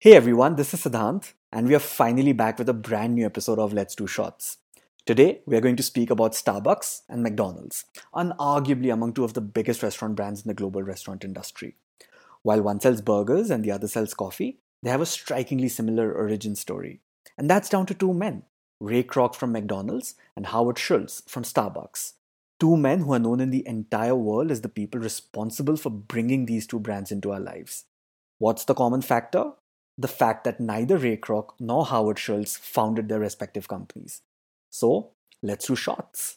Hey everyone, this is Siddhant, and we are finally back with a brand new episode of Let's Do Shots. Today, we are going to speak about Starbucks and McDonald's, unarguably among two of the biggest restaurant brands in the global restaurant industry. While one sells burgers and the other sells coffee, they have a strikingly similar origin story. And that's down to two men Ray Kroc from McDonald's and Howard Schultz from Starbucks. Two men who are known in the entire world as the people responsible for bringing these two brands into our lives. What's the common factor? The fact that neither Ray Kroc nor Howard Schultz founded their respective companies. So, let's do shots.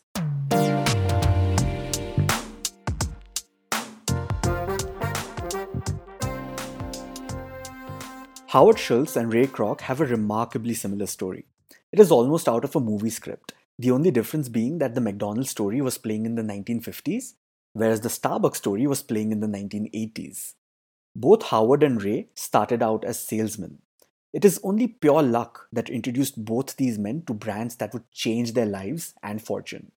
Howard Schultz and Ray Kroc have a remarkably similar story. It is almost out of a movie script, the only difference being that the McDonald's story was playing in the 1950s, whereas the Starbucks story was playing in the 1980s. Both Howard and Ray started out as salesmen. It is only pure luck that introduced both these men to brands that would change their lives and fortune.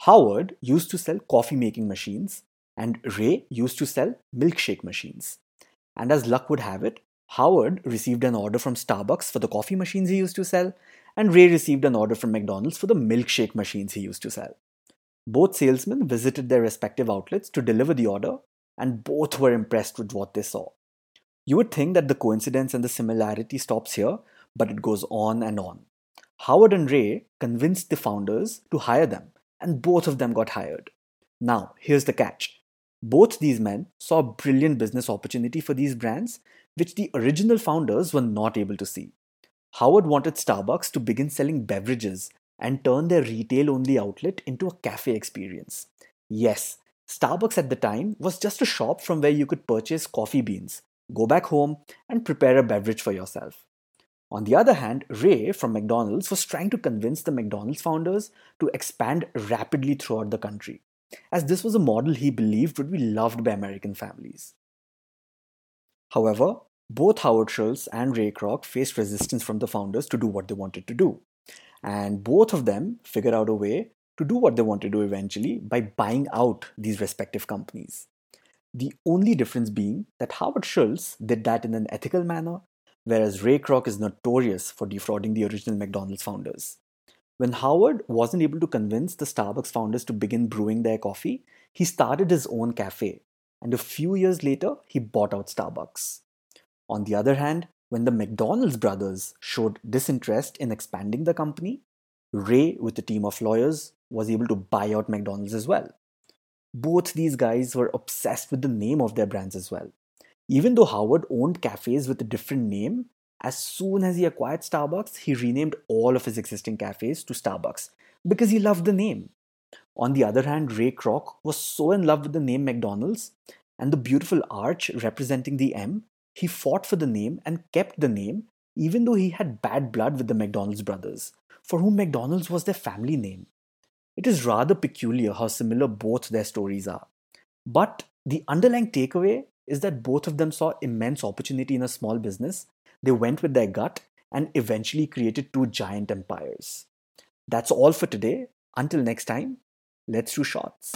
Howard used to sell coffee making machines, and Ray used to sell milkshake machines. And as luck would have it, Howard received an order from Starbucks for the coffee machines he used to sell, and Ray received an order from McDonald's for the milkshake machines he used to sell. Both salesmen visited their respective outlets to deliver the order, and both were impressed with what they saw. You would think that the coincidence and the similarity stops here, but it goes on and on. Howard and Ray convinced the founders to hire them, and both of them got hired. Now, here's the catch both these men saw a brilliant business opportunity for these brands, which the original founders were not able to see. Howard wanted Starbucks to begin selling beverages and turn their retail only outlet into a cafe experience. Yes, Starbucks at the time was just a shop from where you could purchase coffee beans, go back home, and prepare a beverage for yourself. On the other hand, Ray from McDonald's was trying to convince the McDonald's founders to expand rapidly throughout the country as this was a model he believed would be loved by American families. However, both Howard Schultz and Ray Kroc faced resistance from the founders to do what they wanted to do. And both of them figured out a way to do what they want to do eventually by buying out these respective companies. The only difference being that Howard Schultz did that in an ethical manner, whereas Ray Kroc is notorious for defrauding the original McDonald's founders. When Howard wasn't able to convince the Starbucks founders to begin brewing their coffee, he started his own cafe, and a few years later, he bought out Starbucks. On the other hand, when the McDonald's brothers showed disinterest in expanding the company, Ray, with a team of lawyers, was able to buy out McDonald's as well. Both these guys were obsessed with the name of their brands as well. Even though Howard owned cafes with a different name, as soon as he acquired Starbucks, he renamed all of his existing cafes to Starbucks because he loved the name. On the other hand, Ray Kroc was so in love with the name McDonald's and the beautiful arch representing the M, he fought for the name and kept the name even though he had bad blood with the McDonald's brothers, for whom McDonald's was their family name. It is rather peculiar how similar both their stories are. But the underlying takeaway is that both of them saw immense opportunity in a small business they went with their gut and eventually created two giant empires. That's all for today. Until next time, let's do shots.